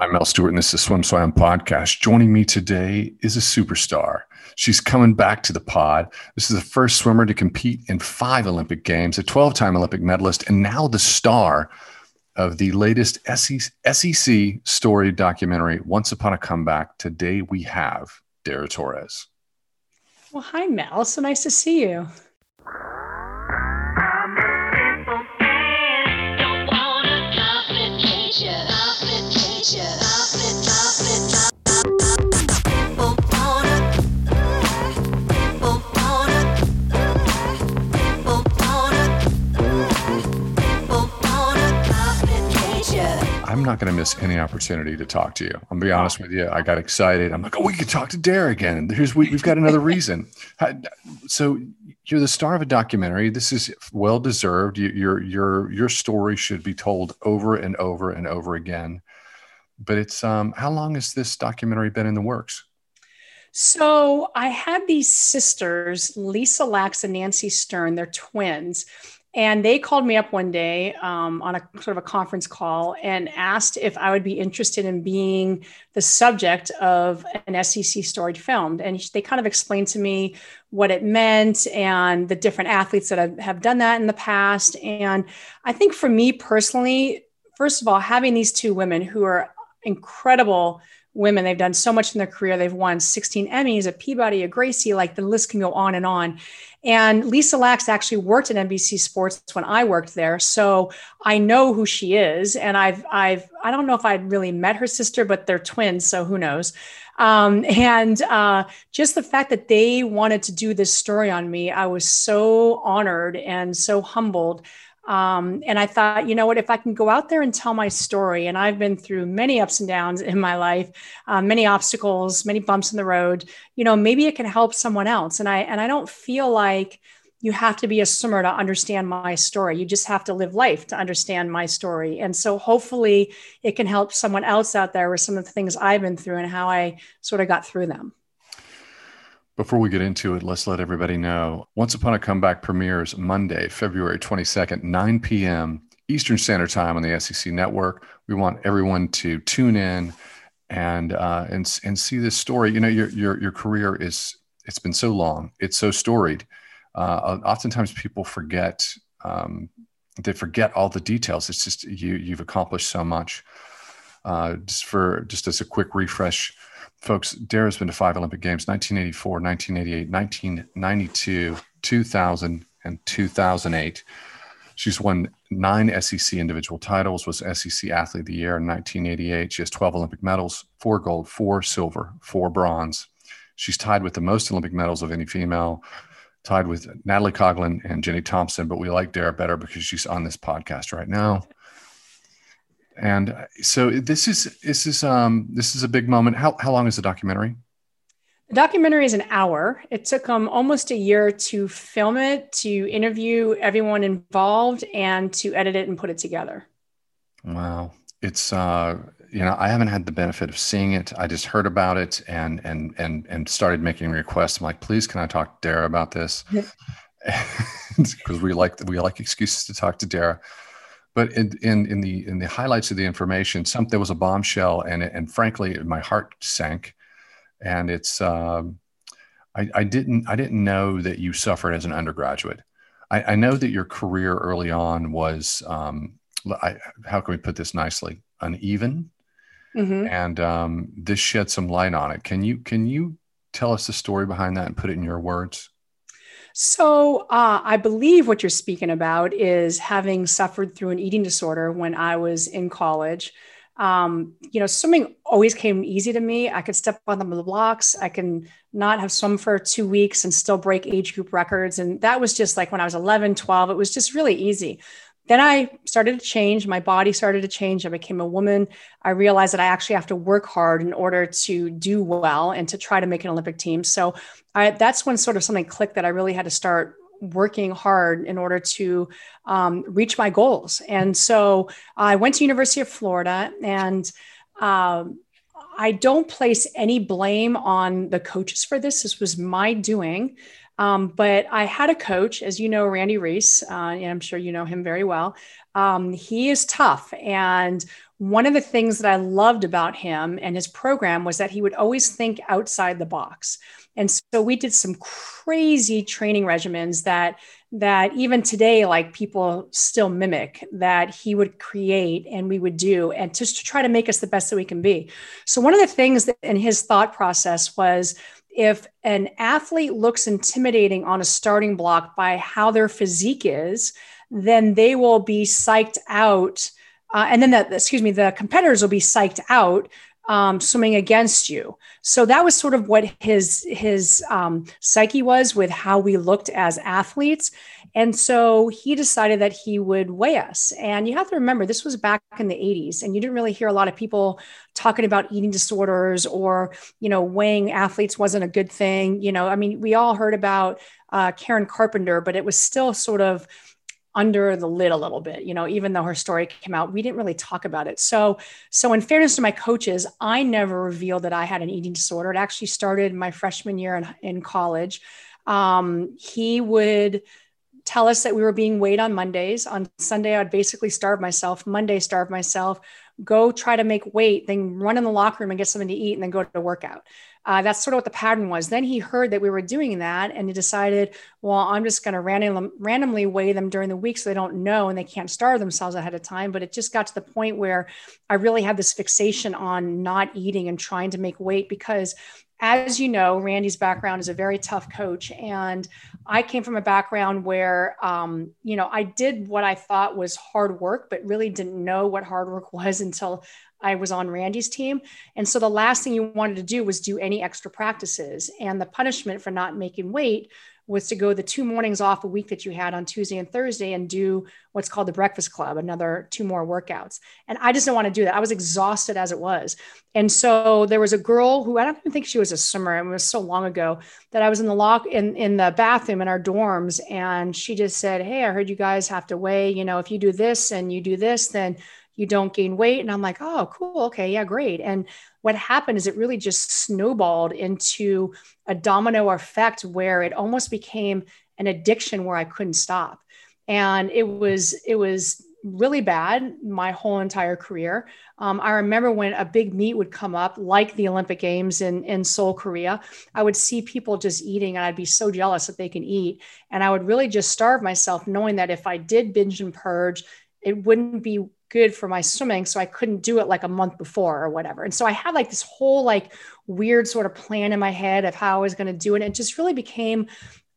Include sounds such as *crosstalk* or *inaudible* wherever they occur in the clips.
I'm Mel Stewart, and this is SwimSwam Podcast. Joining me today is a superstar. She's coming back to the pod. This is the first swimmer to compete in five Olympic Games, a 12 time Olympic medalist, and now the star of the latest SEC Storied documentary, Once Upon a Comeback. Today we have Dara Torres. Well, hi, Mel. So nice to see you. I'm not going to miss any opportunity to talk to you. I'm gonna be honest with you. I got excited. I'm like, oh, we could talk to Dara again. Here's we, have got another reason. *laughs* So you're the star of a documentary. This is well deserved. You, your your your story should be told over and over and over again. But it's um, how long has this documentary been in the works? So I had these sisters, Lisa Lax and Nancy Stern. They're twins and they called me up one day um, on a sort of a conference call and asked if I would be interested in being the subject of an SEC Storied film. And they kind of explained to me what it meant and the different athletes that have done that in the past. And I think for me personally, first of all, having these two women who are incredible women. They've done so much in their career. They've won 16 Emmys, a Peabody, a Gracie, like the list can go on and on. And Lisa Lax actually worked at NBC Sports when I worked there. So I know who she is. And I've, I've, I don't know if I'd really met her sister, but they're twins. So who knows? Um, and uh, just the fact that they wanted to do this story on me, I was so honored and so humbled um, and I thought, you know what, if I can go out there and tell my story, and I've been through many ups and downs in my life, uh, many obstacles, many bumps in the road, you know, maybe it can help someone else. And I and I don't feel like you have to be a swimmer to understand my story. You just have to live life to understand my story. And so hopefully it can help someone else out there with some of the things I've been through and how I sort of got through them. Before we get into it, let's let everybody know Once Upon a Comeback premieres Monday, February 22nd, 9 p.m. Eastern Standard Time on the SEC Network. We want everyone to tune in and uh, and and see this story. You know, your your your career is it's been so long, it's so storied. Uh, oftentimes, people forget um, they forget all the details. It's just you you've accomplished so much. Uh, just for just as a quick refresh, folks, Dara's been to five Olympic Games 1984, 1988, 1992, 2000, and 2008. She's won nine SEC individual titles, was SEC Athlete of the Year in 1988. She has 12 Olympic medals, four gold, four silver, four bronze. She's tied with the most Olympic medals of any female, tied with Natalie Coughlin and Jenny Thompson, but we like Dara better because she's on this podcast right now and so this is this is um this is a big moment. How, how long is the documentary? The documentary is an hour. It took them um, almost a year to film it to interview everyone involved and to edit it and put it together. Wow. It's uh you know i haven't had the benefit of seeing it. I just heard about it and and and and started making requests. I'm like please can i talk to dara about this? Because *laughs* we like we like excuses to talk to dara but in, in, in the in the highlights of the information, some there was a bombshell, and and frankly, my heart sank. And it's um, I, I didn't I didn't know that you suffered as an undergraduate. I, I know that your career early on was um, I, how can we put this nicely uneven, mm-hmm. and um, this shed some light on it. Can you can you tell us the story behind that and put it in your words? So, uh, I believe what you're speaking about is having suffered through an eating disorder when I was in college. Um, you know, swimming always came easy to me. I could step on the blocks. I can not have swum for two weeks and still break age group records. And that was just like when I was 11, 12, it was just really easy then I started to change. My body started to change. I became a woman. I realized that I actually have to work hard in order to do well and to try to make an Olympic team. So I, that's when sort of something clicked that I really had to start working hard in order to um, reach my goals. And so I went to University of Florida and um, I don't place any blame on the coaches for this. This was my doing. Um, but I had a coach, as you know, Randy Reese, uh, and I'm sure you know him very well. Um, he is tough. And one of the things that I loved about him and his program was that he would always think outside the box. And so we did some crazy training regimens that that even today like people still mimic that he would create and we would do and just to try to make us the best that we can be. So one of the things that in his thought process was if an athlete looks intimidating on a starting block by how their physique is, then they will be psyched out. Uh, and then the, excuse me, the competitors will be psyched out um, swimming against you. So that was sort of what his his um, psyche was with how we looked as athletes. And so he decided that he would weigh us. And you have to remember, this was back in the 80s, and you didn't really hear a lot of people talking about eating disorders or you know weighing athletes wasn't a good thing. You know, I mean, we all heard about uh, Karen Carpenter, but it was still sort of under the lid a little bit you know even though her story came out we didn't really talk about it. So so in fairness to my coaches i never revealed that i had an eating disorder. It actually started my freshman year in, in college. Um, he would tell us that we were being weighed on mondays. On sunday i'd basically starve myself. Monday starve myself. Go try to make weight then run in the locker room and get something to eat and then go to workout uh, that's sort of what the pattern was. Then he heard that we were doing that and he decided, well, I'm just going to random, randomly weigh them during the week so they don't know and they can't starve themselves ahead of time. But it just got to the point where I really had this fixation on not eating and trying to make weight because as you know, Randy's background is a very tough coach. And I came from a background where, um, you know, I did what I thought was hard work, but really didn't know what hard work *laughs* was until I was on Randy's team. And so the last thing you wanted to do was do any extra practices. And the punishment for not making weight was to go the two mornings off a week that you had on Tuesday and Thursday and do what's called the breakfast club, another two more workouts. And I just didn't want to do that. I was exhausted as it was. And so there was a girl who I don't even think she was a swimmer. It was so long ago that I was in the lock in, in the bathroom in our dorms. And she just said, Hey, I heard you guys have to weigh, you know, if you do this and you do this, then you don't gain weight. And I'm like, oh, cool. Okay. Yeah, great. And what happened is it really just snowballed into a domino effect where it almost became an addiction where I couldn't stop. And it was, it was really bad my whole entire career. Um, I remember when a big meet would come up, like the Olympic Games in, in Seoul, Korea, I would see people just eating and I'd be so jealous that they can eat. And I would really just starve myself, knowing that if I did binge and purge, it wouldn't be good for my swimming so i couldn't do it like a month before or whatever. And so i had like this whole like weird sort of plan in my head of how i was going to do it and it just really became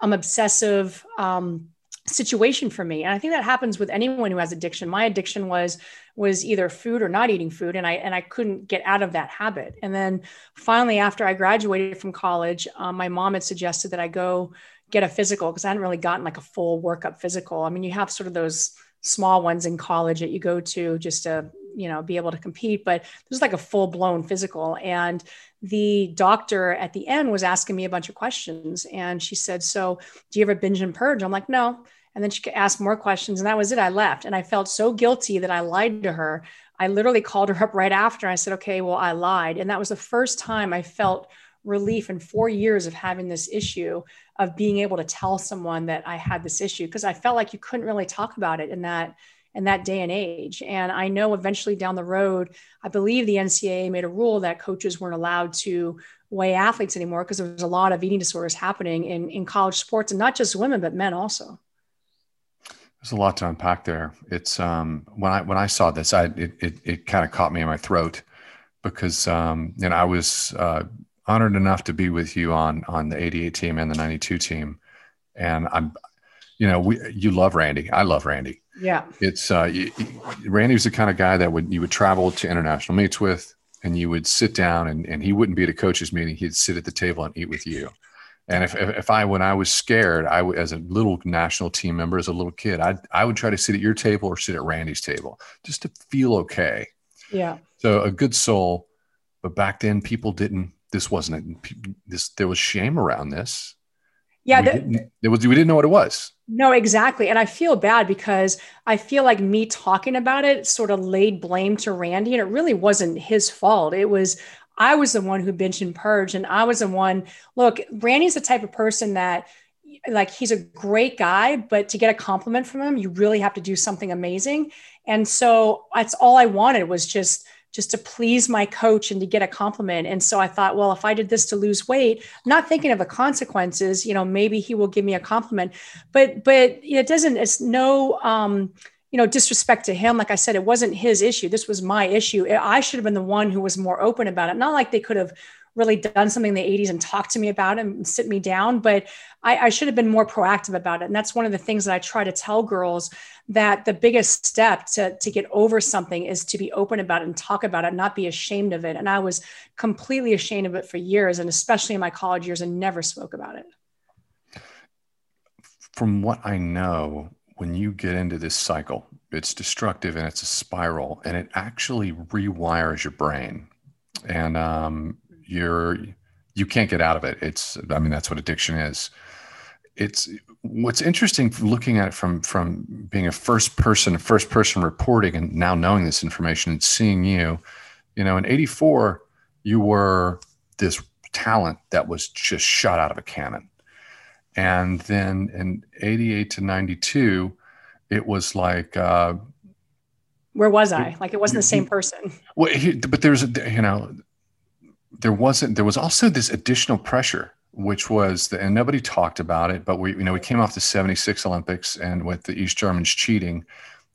an obsessive um, situation for me. And i think that happens with anyone who has addiction. My addiction was was either food or not eating food and i and i couldn't get out of that habit. And then finally after i graduated from college um, my mom had suggested that i go get a physical because i hadn't really gotten like a full workup physical. I mean you have sort of those small ones in college that you go to just to you know be able to compete but this was like a full blown physical. And the doctor at the end was asking me a bunch of questions and she said so do you ever binge and purge? I'm like no. And then she asked more questions and that was it i left. And i felt so guilty that i lied to her. I literally called her up right after. I said okay well i lied. And that was the first time i felt relief in four years of having this issue of being able to tell someone that I had this issue because I felt like you couldn't really talk about it in that in that day and age. And I know eventually down the road, I believe the NCAA made a rule that coaches weren't allowed to weigh athletes anymore because there was a lot of eating disorders happening in, in college sports and not just women, but men also. There's a lot to unpack there. It's um, when I when I saw this, I it it, it kind of caught me in my throat because um, you know I was uh, honored enough to be with you on on the 88 team and the 92 team. And i'm you know we you love randy. I love randy. Yeah. It's uh you, randy was the kind of guy that would you would travel to international meets with and you would sit down and, and he wouldn't be at a coach's meeting. He'd sit at the table and eat with you. And if, if, I, when I was scared, I as a little national team member, as a little kid, I, I would try to sit at your table or sit at Randy's table just to feel okay. Yeah. So a good soul, but back then people didn't this wasn't a, this there was shame around this. Yeah we, the, didn't, it was we didn't know what it was. No exactly. And i feel bad because i feel like me talking about it sort of laid blame to randy and it really wasn't his fault. It was i was the one who binged and purged and i was the one look randy's the type of person that like he's a great guy, but to get a compliment from him, you really have to do something amazing. And so that's all I wanted was just just to please my coach and to get a compliment. And so I thought, well, if I did this to lose weight, not thinking of the consequences, you know, maybe he will give me a compliment. But but it doesn't. It's no. Um, you know, disrespect to him. Like I said, it wasn't his issue. This was my issue. I should have been the one who was more open about it. Not like they could have really done something in the 80s and talked to me about it and sit me down, but I, I, should have been more proactive about it. And that's one of the things that I try to tell girls that the biggest step to, to get over something is to be open about it and talk about it, not be ashamed of it. And I was completely ashamed of it for years, and especially in my college years, and never spoke about it. From what I know, when you get into this cycle, it's destructive and it's a spiral, and it actually rewires your brain. And um, you're you can't get out of it. It's I mean that's what addiction is. It's what's interesting looking at it from from being a first person first person reporting and now knowing this information and seeing you, you know, in 84 you were this talent that was just shot out of a cannon. And then in 88 to 92 it was like uh, where was I? Like it wasn't the same person. Well, but there's a you know there wasn't there was also this additional pressure which was the, and nobody talked about it but we you know we came off the 76 olympics and with the east germans cheating.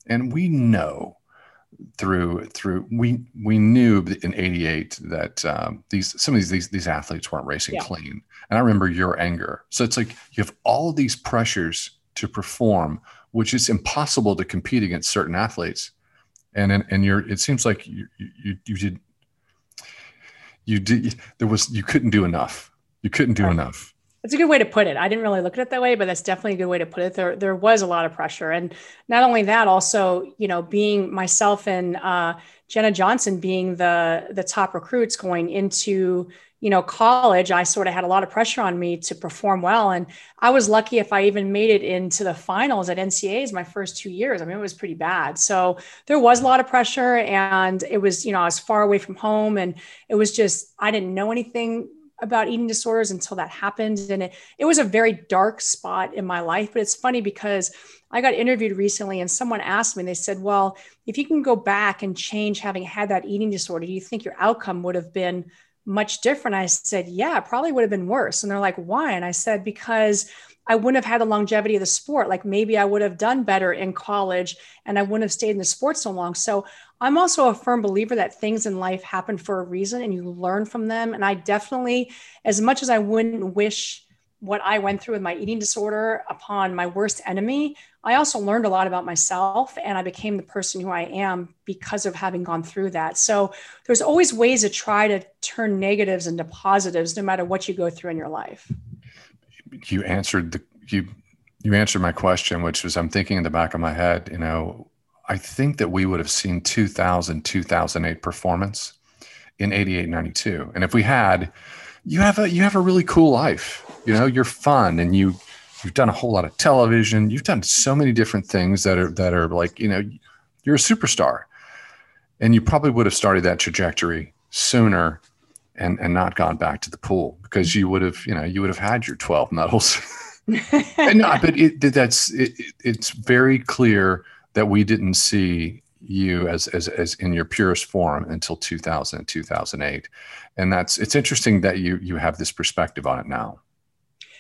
And we know through through we we knew in 88 that um, these some of these, these these athletes weren't racing yeah. clean. And i remember your anger. So it's like you have all these pressures to perform which is impossible to compete against certain athletes. And and, and you're it seems like you, you you did you did there was you couldn't do enough. You couldn't do enough. It's a good way to put it. I didn't really look at it that way but that's definitely a good way to put it. There there was a lot of pressure. And not only that also you know being myself and uh, jenna johnson being the the top recruits going into you know, college, I sort of had a lot of pressure on me to perform well. And I was lucky if I even made it into the finals at NCAAs my first two years. I mean, it was pretty bad. So there was a lot of pressure and it was, you know, I was far away from home and it was just, I didn't know anything about eating disorders until that happened. And it, it was a very dark spot in my life. But it's funny because I got interviewed recently and someone asked me, they said, Well, if you can go back and change having had that eating disorder, do you think your outcome would have been much different? I said, yeah, probably would have been worse. And they're like, why? And I said, because I wouldn't have had the longevity of the sport. Like maybe I would have done better in college and I wouldn't have stayed in the sport so long. So I'm also a firm believer that things in life happen for a reason and you learn from them. And I definitely, as much as I wouldn't wish what I went through with my eating disorder upon my worst enemy, I also learned a lot about myself and I became the person who I am because of having gone through that. So there's always ways to try to turn negatives into positives no matter what you go through in your life. You answered the you you answered my question which was I'm thinking in the back of my head, you know, I think that we would have seen 2000 2008 performance in 88 92. And if we had you have a you have a really cool life. You know, you're fun and you you've done a whole lot of television. You've done so many different things that are that are like, you know, you're a superstar. And you probably would have started that trajectory sooner and and not gone back to the pool because you would have, you know, you would have had your 12 medals. *laughs* and no, but it, that's it, it's very clear that we didn't see you as, as as in your purest form until 2000 2008 and that's it's interesting that you you have this perspective on it now.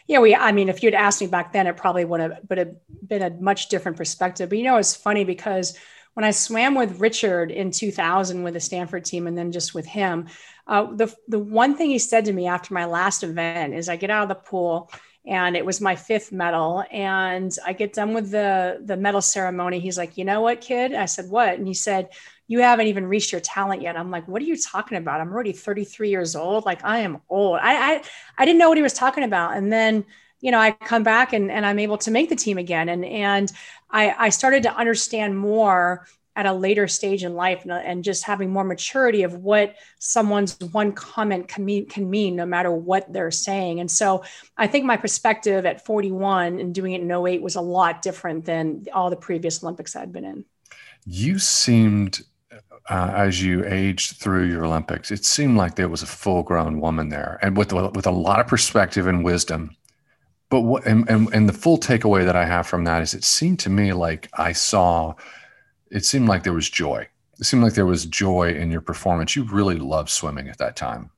Yeah we i mean if you'd asked me back then it probably would have would have been a much different perspective. But you know it's funny because when i swam with richard in 2000 with the stanford team and then just with him uh, the, the one thing he said to me after my last event is i get out of the pool and it was my fifth medal and i get done with the the medal ceremony. He's like you know what kid? I said what? And he said you haven't even reached your talent yet. I'm like what are you talking about? I'm already 33 years old. Like i am old. I i, I didn't know what he was talking about. And then you know i come back and, and i'm able to make the team again. And and i i started to understand more at a later stage in life and, and, just having more maturity of what someone's one comment can mean, can mean no matter what they're saying. And so I think my perspective at 41 and doing it in 08 was a lot different than all the previous Olympics I'd been in. You seemed, uh, as you aged through your Olympics, it seemed like there was a full grown woman there and with, with a lot of perspective and wisdom. but what and, and and the full takeaway that I have from that is it seemed to me like I saw it seemed like there was joy. It seemed like there was joy in your performance. You really loved swimming at that time.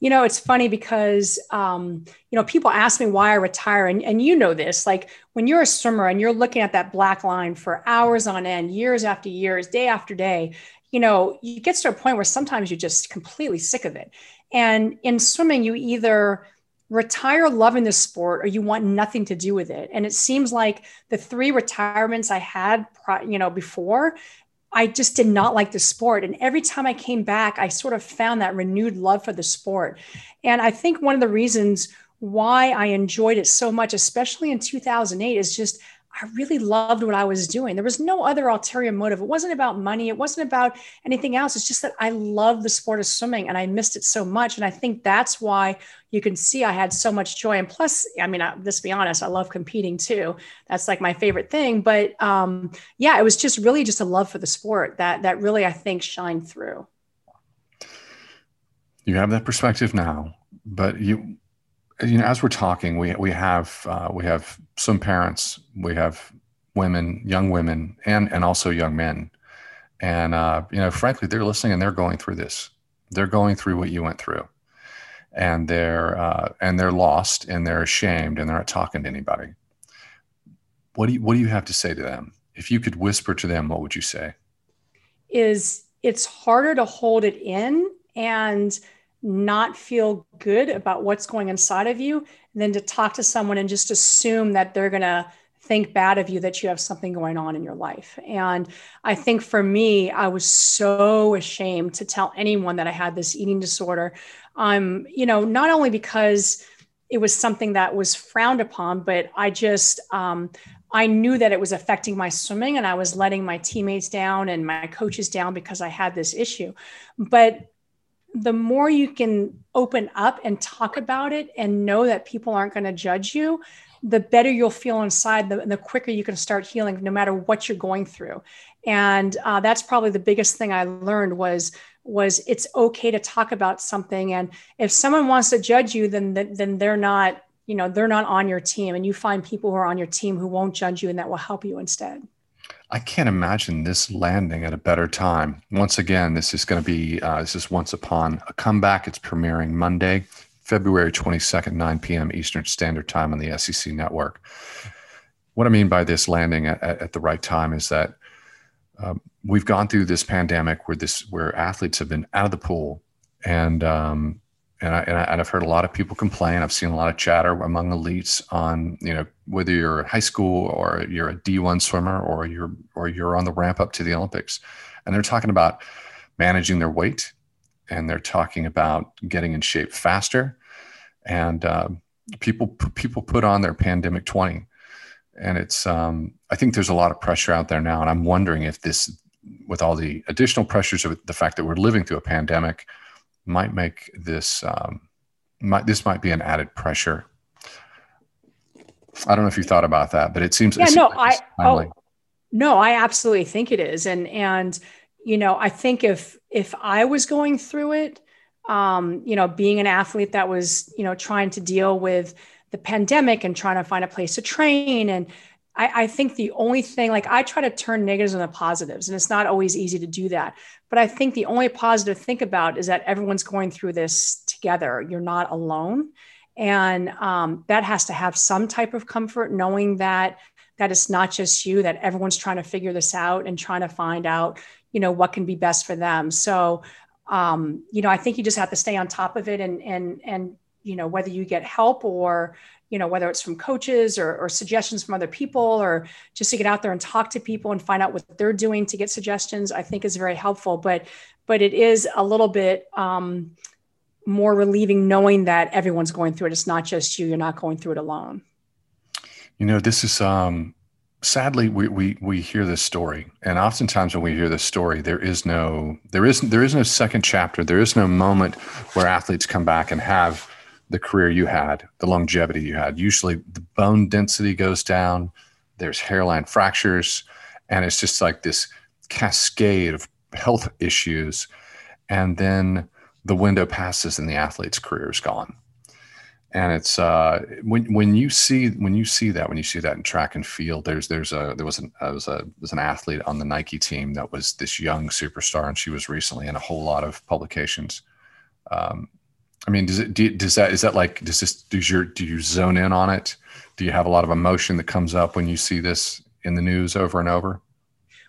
You know, it's funny because, um, you know, people ask me why I retire. And, and you know this, like when you're a swimmer and you're looking at that black line for hours on end, years after years, day after day, you know, you get to a point where sometimes you're just completely sick of it. And in swimming, you either retire loving the sport or you want nothing to do with it. And it seems like the three retirements I had, you know, before I just did not like the sport. And every time I came back, I sort of found that renewed love for the sport. And I think one of the reasons why I enjoyed it so much, especially in 2008, is just I really loved what I was doing. There was no other ulterior motive. It wasn't about money. It wasn't about anything else. It's just that I love the sport of swimming and I missed it so much. And I think that's why you can see I had so much joy. And plus, I mean, let's be honest, I love competing too. That's like my favorite thing. But um, yeah, it was just really just a love for the sport that that really I think shined through. You have that perspective now, but you you know, as we're talking, we we have uh, we have some parents, we have women, young women, and and also young men, and uh, you know, frankly, they're listening and they're going through this. They're going through what you went through, and they're uh, and they're lost and they're ashamed and they're not talking to anybody. What do you what do you have to say to them? If you could whisper to them, what would you say? Is it's harder to hold it in and not feel good about what's going inside of you than to talk to someone and just assume that they're going to think bad of you that you have something going on in your life. And I think for me, I was so ashamed to tell anyone that I had this eating disorder. Um, you know, not only because it was something that was frowned upon, but I just um, I knew that it was affecting my swimming and I was letting my teammates down and my coaches down because I had this issue. But the more you can open up and talk about it and know that people aren't going to judge you, the better you'll feel inside, the, the quicker you can start healing, no matter what you're going through. And uh, that's probably the biggest thing I learned was was it's okay to talk about something. And if someone wants to judge you, then then they're not you know they're not on your team. And you find people who are on your team who won't judge you and that will help you instead. I can't imagine this landing at a better time. Once again, this is going to be uh, this is Once Upon a Comeback. It's premiering Monday, February 22nd, 9 p.m. Eastern Standard Time on the SEC Network. What I mean by this landing at, at the right time is that um, we've gone through this pandemic where this where athletes have been out of the pool and um, and, I, and, I, have heard a lot of people complain. I've seen a lot of chatter among elites on, you know, whether you're in high school or you're a D1 swimmer or you're or you're on the ramp up to the Olympics, and they're talking about managing their weight, and they're talking about getting in shape faster, and uh, people people put on their pandemic 20, and it's um, I think there's a lot of pressure out there now, and I'm wondering if this, with all the additional pressures of the fact that we're living through a pandemic might make this um, might this might be an added pressure. I don't know if you thought about that, but it seems. Yeah, it seems no, like I. Oh, no, I absolutely think it is, and and you know, I think if if I was going through it, um, you know, being an athlete that was you know trying to deal with the pandemic and trying to find a place to train and I, I, think the only thing, like I try to turn negatives into positives, and it's not always easy to do that. But I think the only positive to think about is that everyone's going through this together. You're not alone. And um, that has to have some type of comfort, knowing that that it's not just you, that everyone's trying to figure this out and trying to find out, you know, what can be best for them. So, um, you know, I think you just have to stay on top of it and and and you know whether you get help or you know whether it's from coaches or, or, suggestions from other people or just to get out there and talk to people and find out what they're doing to get suggestions i think is very helpful. But but it is a little bit um, more relieving knowing that everyone's going through it. It's not just you. You're not going through it alone. You know this is um sadly we, we we hear this story. And oftentimes when we hear this story there is no there is there is no second chapter. There is no moment where athletes come back and have the career you had, the longevity you had. Usually the bone density goes down, there's hairline fractures, and it's just like this cascade of *laughs* health issues. And then the window passes and the athlete's career is gone. and it's uh, when when you see when you see that when you see that in track and field, there's there's a there was an uh, was a was an athlete on the Nike team that was this young superstar, and she was recently in a whole lot of publications. Um, I mean, does it do, does that is that like does this does your do you zone in on it? Do you have a lot of emotion that comes up when you see this in the news over and over?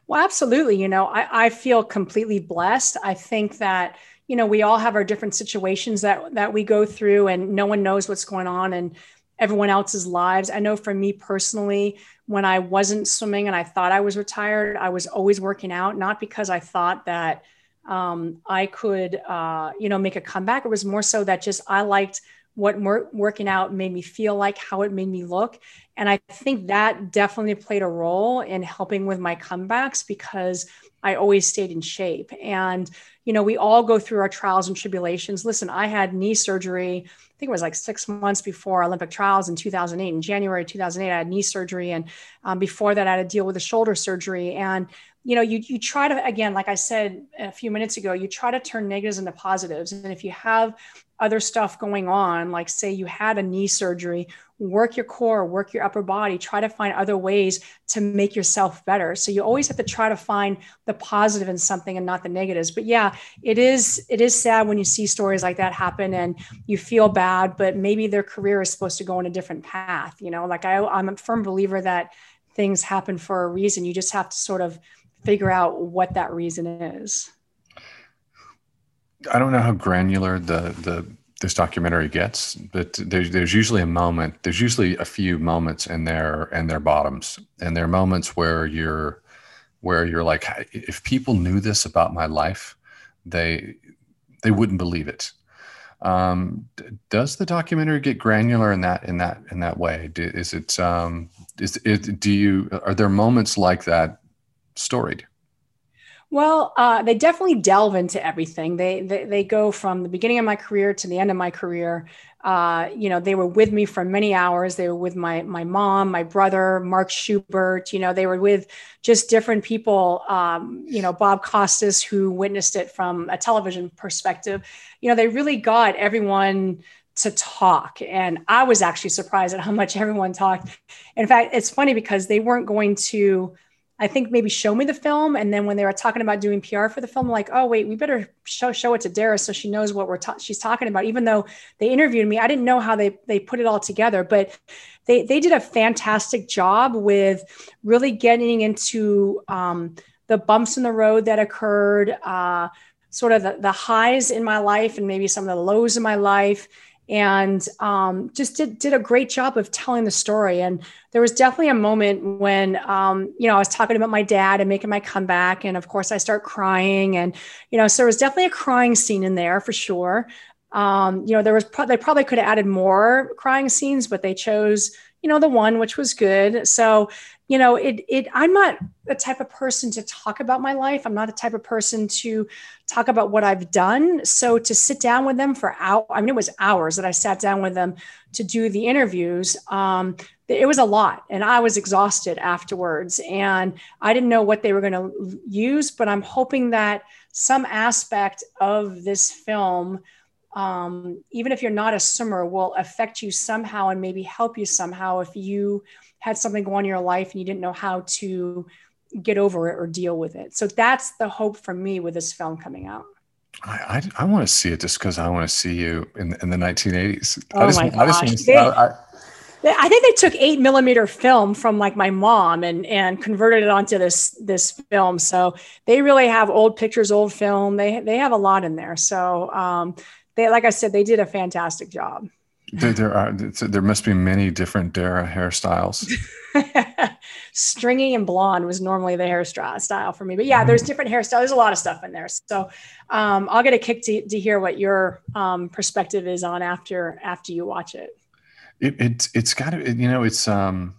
Well, absolutely. You know, I, I feel completely blessed. I think that you know we all have our different situations that that we go through and no one knows what's going on in everyone else's lives i know for me personally when i wasn't swimming and i thought i was retired i was always working out not because i thought that um, i could uh, you know make a comeback it was more so that just i liked what wor- working out made me feel like how it made me look and i think that definitely played a role in helping with my comebacks because i always stayed in shape and you know, we all go through our trials and tribulations. Listen, I had knee surgery, I think it was like six months before Olympic trials in 2008. In January 2008, I had knee surgery. And um, before that, I had to deal with a shoulder surgery. And, you know, you, you try to, again, like I said a few minutes ago, you try to turn negatives into positives. And if you have other stuff going on, like say you had a knee surgery, work your core, work your upper body, try to find other ways to make yourself better. So you always have to try to find the positive in something and not the negatives. But yeah, it is it is sad when you see stories like that happen and you feel bad, but maybe their career is supposed to go in a different path. You know, like I, I'm a firm believer that things happen for a reason. You just have to sort of figure out what that reason is. I don't know how granular the the this documentary gets, but there's there's usually a moment. There's usually a few moments in there and their bottoms, and there are moments where you're where you're like, if people knew this about my life, they they wouldn't believe it. Um, does the documentary get granular in that in that in that way? Is it um, is it, do you are there moments like that storied? Well, uh, they definitely delve into everything. They, they, they go from the beginning of my career to the end of my career. Uh, you know, they were with me for many hours. They were with my my mom, my brother, Mark Schubert. You know, they were with just different people. Um, you know, Bob Costas, who witnessed it from a television perspective. You know, they really got everyone to talk. And I was actually surprised at how much *laughs* everyone talked. In fact, it's funny because they weren't going to I think maybe show me the film. And then when they were talking about doing PR for the film, like, oh wait, we better show show it to Dara so she knows what we're ta- she's talking about. Even though they interviewed me, I didn't know how they they put it all together, but they they did a fantastic job with really getting into um, the bumps in the road that occurred, uh, sort of the, the highs in my life, and maybe some of the lows in my life and um, just did, did a great job of telling the story. And there was definitely a moment when, um, you know, I was talking about my dad and making my comeback. And of course, I start crying. And, you know, so there was definitely a crying scene in there for sure. Um, you know, there was, pro- they probably could have added more crying scenes, but they chose, you know, the one which was good. So you know it it i'm not the type of person to talk about my life. I'm not the type of person to talk about what i've done. So to sit down with them for hours i mean it was hours that i sat down with them to do the interviews. Um, it was a lot and i was exhausted afterwards and i didn't know what they were going to use but i'm hoping that some aspect of this film um, even if you're not a swimmer will affect you somehow and maybe help you somehow if you had something go on in your life and you didn't know how to get over it or deal with it. So that's the hope for me with this film coming out. I, I, I want to see it just because I want to see you in, in the 1980s. Oh I just, my gosh. I, just they, I, I think they took eight millimeter film from like my mom and and converted it onto this this film. So they really have old pictures, old film. They they have a lot in there. So um, they like I said, they did a fantastic job. There, there are there must be many different Dara hairstyles. *laughs* Stringy and blonde was normally the hairstyle for me, but yeah, there's mm-hmm. different hairstyles. There's a lot of stuff in there, so um, I'll get a kick to, to hear what your um, perspective is on after after you watch it. It it it's got to you know it's um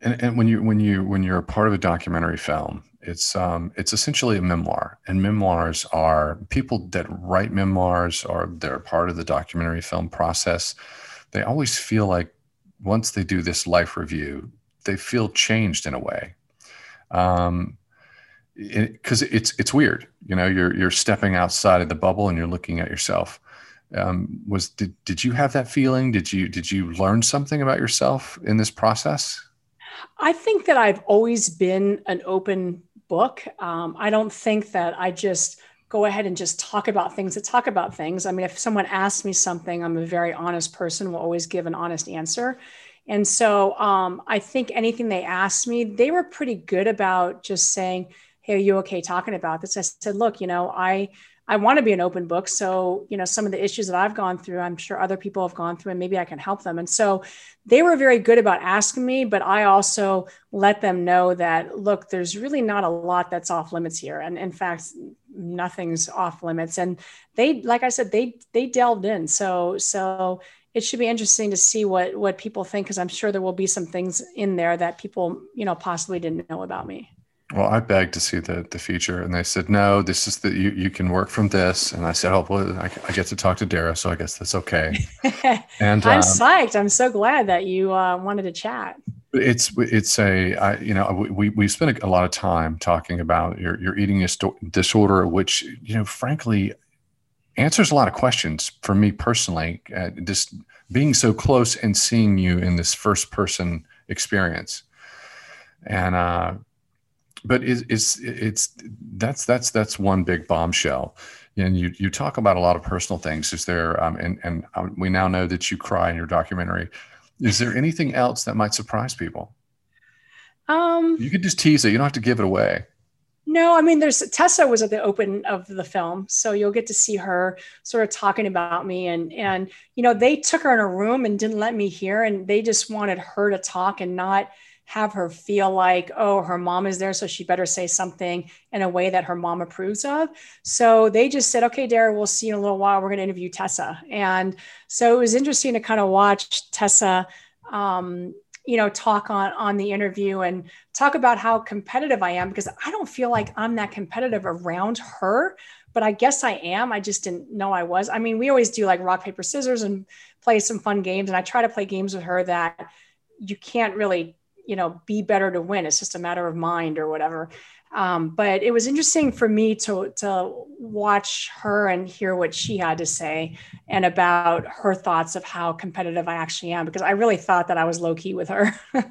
and, and when you when you when you're a part of a documentary film it's um, it's essentially a memoir, and memoirs are people that write memoirs or they're part of the documentary film process. They always feel like once they do this life review, they feel changed in a way. Um, because it, it's it's weird, you know. You're you're stepping outside of the bubble and you're looking at yourself. Um, was did did you have that feeling? Did you did you learn something about yourself in this process? I think that I've always been an open book. Um, I don't think that I just go ahead and just talk about things to talk about things. I mean, if someone asks me something, I'm a very honest person, will always give an honest answer. And so um, I think anything they asked me, they were pretty good about just saying, Hey, are you okay talking about this? I said, Look, you know, I, I want to be an open book. So, you know, some of the issues that I've gone through, I'm sure other people have gone through, and maybe I can help them. And so they were very good about asking me, but I also let them know that, look, there's really not a lot that's off limits here. And in fact, nothing's off limits. And they, like I said, they, they delved in. So, so it should be interesting to see what, what people think, because I'm sure there will be some things in there that people, you know, possibly didn't know about me. Well, I begged to see the the feature, and they said no. This is the you you can work from this, and I said, oh well, I, I get to talk to Dara, so I guess that's okay. *laughs* and I'm um, psyched. I'm so glad that you uh, wanted to chat. It's it's a I, you know we we spent a lot of time talking about your your eating disorder, which you know frankly answers a lot of questions for me personally. Uh, just being so close and seeing you in this first person experience, and uh, but it's, it's it's that's that's that's one big bombshell. And you you talk about a lot of personal things. Is there um, and and um, we now know that you cry in your documentary. Is there anything else that might surprise people? Um you could just tease it. You don't have to give it away. No, I mean, there's Tessa was at the open of the film, so you'll get to see her sort of talking about me, and and you know they took her in a room and didn't let me hear, and they just wanted her to talk and not have her feel like, oh, her mom is there, so she better say something in a way that her mom approves of. So they just said, okay, Dara, we'll see you in a little while. We're going to interview Tessa. And so it was interesting to kind of watch Tessa, um, you know, talk on on the interview and talk about how competitive I am because I don't feel like I'm that competitive around her, but I guess I am. I just didn't know I was. I mean, we always do like rock paper scissors and play some fun games, and I try to play games with her that you can't really you know be better to win it's just a matter of mind or whatever um, but it was interesting for me to to watch her and hear what she had to say and about her thoughts of how competitive I actually am because I really thought that I was low key with her. *laughs* well,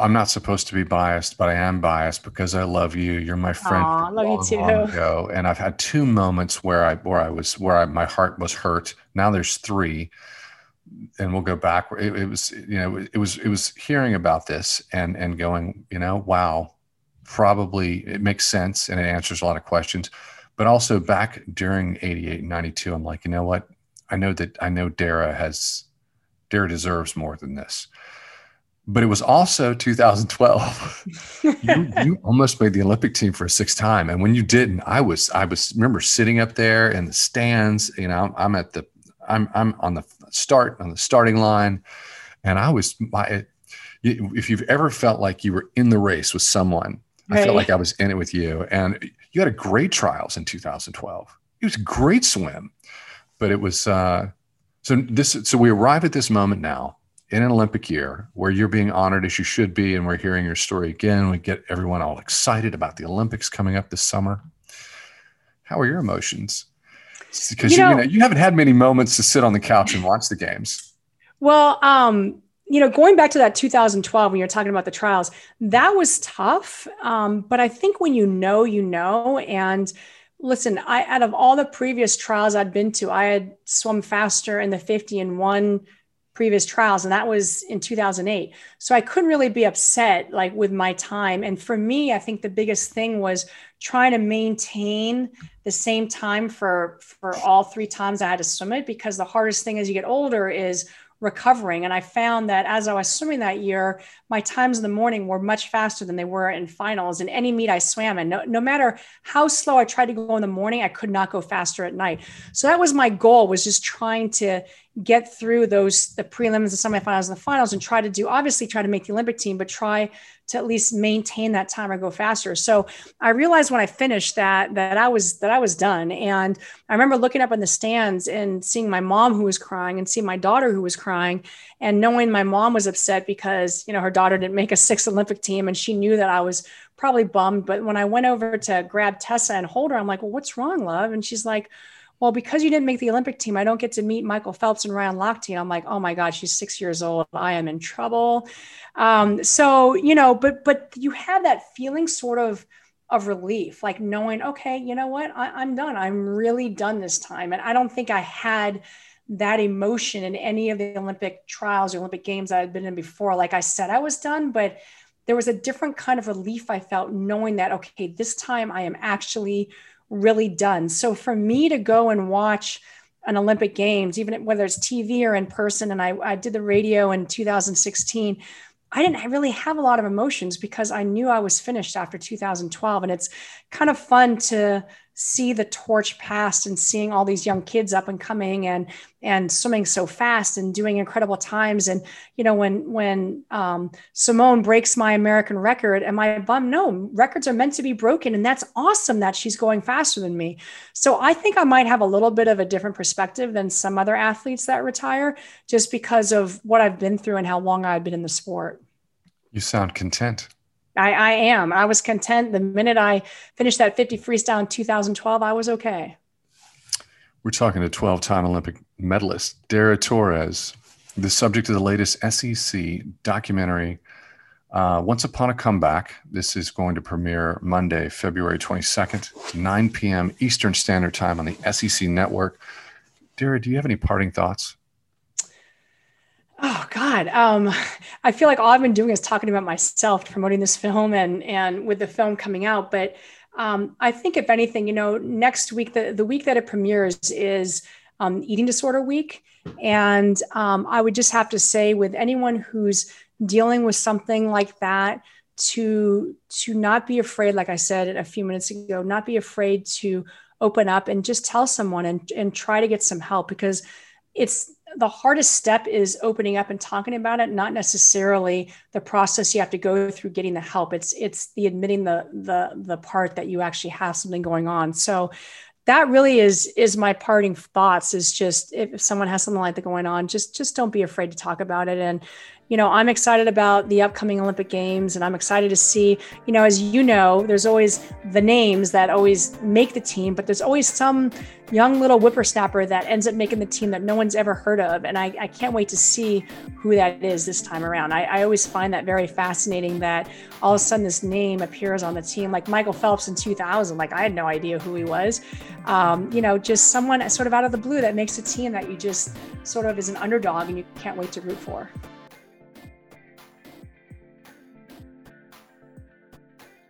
I'm not supposed to be biased, but I am biased because I love you. You're my friend. Aww, I love long, you too. Ago, and I've had two moments where I where I was where I, my heart was hurt. Now there's three and we'll go back. It, it, was, you know, it was, it was hearing about this and, and going, you know, wow, probably it makes sense and it answers a lot of questions. But also back during 88 and 92, I'm like, you know what? I know that I know Dara has, Dara deserves more than this. But it was also 2012. *laughs* you, you almost made the Olympic team for a sixth time, and when you didn't, I was I was remember sitting up there in the stands. You know, I'm at the I'm I'm on the start on the starting line, and I was my. If you've ever felt like you were in the race with someone, right. I felt like I was in it with you. And you had a great trials in 2012. It was a great swim, but it was uh, so this. So we arrive at this moment now in an Olympic year where you're being honored as you should be, and we're hearing your story again. We get everyone all excited about the Olympics coming up this summer. How are your emotions? Because you, you, know, you, haven't had many moments to sit on the couch and watch the games. Well, um, you know, going back to that 2012 when you're talking about the trials, that was tough. Um, but I think when you know, you know. And listen, I out of all the previous trials I'd been to, I had swum faster in the 50 and one previous trials and that was in 2008 so i couldn't really be upset like with my time and for me i think the biggest thing was trying to maintain the same time for for all three times i had to swim it because the hardest thing as you get older is recovering. And I found that as I was swimming that year, my times in the morning were much faster than they were in finals in any meet I swam in. No, no matter how slow I tried to go in the morning, I could not go faster at night. So that was my goal was just trying to get through those the prelims, the semifinals, and the finals, and try to do obviously try to make the Olympic team, but try to at least maintain that time or go faster. So I realized when I finished that that I was that I was done. And I remember looking up in the stands and seeing my mom who was crying and seeing my daughter who was crying and knowing my mom was upset because you know her daughter didn't make a sixth Olympic team and she knew that I was probably bummed. But when I went over to grab Tessa and hold her, I'm like, well, what's wrong, love? And she's like, well, because you didn't make the Olympic team, I don't get to meet Michael Phelps and Ryan Lochte. And I'm like, oh my God, she's six years old. I am in trouble. Um, so, you know, but, but you have that feeling sort of, of relief, like knowing, okay, you know what, I, I'm done. I'm really done this time. And I don't think I had that emotion in any of the Olympic trials or Olympic games I had been in before. Like I said, I was done, but there was a different kind of relief I felt knowing that, okay, this time I am actually really done. So for me to go and watch an Olympic Games, even whether it's TV or in person, and I, I did the radio in 2016, I didn't really have a lot of emotions because I knew I was finished after 2012. And it's kind of fun to see the torch passed and seeing all these young kids up and coming and and swimming so fast and doing incredible times. And you know when when um, simone breaks my american record and my bum no records are meant to be broken. And that's awesome that she's going faster than me. So i think i might have a little bit of a different perspective than some other athletes that retire just because of what i've been through and how long i've been in the sport. You sound content I, I am. I was content the minute I finished that 50 freestyle in 2012. I was okay. We're talking to 12 time Olympic medalist Dara Torres, the subject of the latest SEC documentary, uh, Once Upon a Comeback. This is going to premiere Monday, February 22nd, 9 p.m. Eastern Standard Time on the SEC network. Dara, do you have any parting thoughts? Oh God, um, I feel like all I've been doing is talking about myself, promoting this film, and and with the film coming out. But um, I think if anything, you know, next week, the the week that it premieres is um, Eating Disorder Week, and um, I would just have to say, with anyone who's dealing with something like that, to to not be afraid, like I said a few minutes ago, not be afraid to open up and just tell someone and and try to get some help because it's the hardest step is opening up and talking about it not necessarily the process you have to go through getting the help. It's it's the admitting the the the part that you actually have something going on. So that really is is my parting thoughts is just if someone has something like that going on just just don't be afraid to talk about it. And you know, I'm excited about the upcoming Olympic Games and I'm excited to see, you know, as you know, there's always the names that always make the team, but there's always some young little whippersnapper that ends up making the team that no one's ever heard of. And I, I can't wait to see who that is this time around. I, I always find that very fascinating that all of a sudden this name appears on the team, like Michael Phelps in 2000. Like I had no idea who he was. Um, you know, just someone sort of out of the blue that makes a team that you just sort of is an underdog and you can't wait to root for.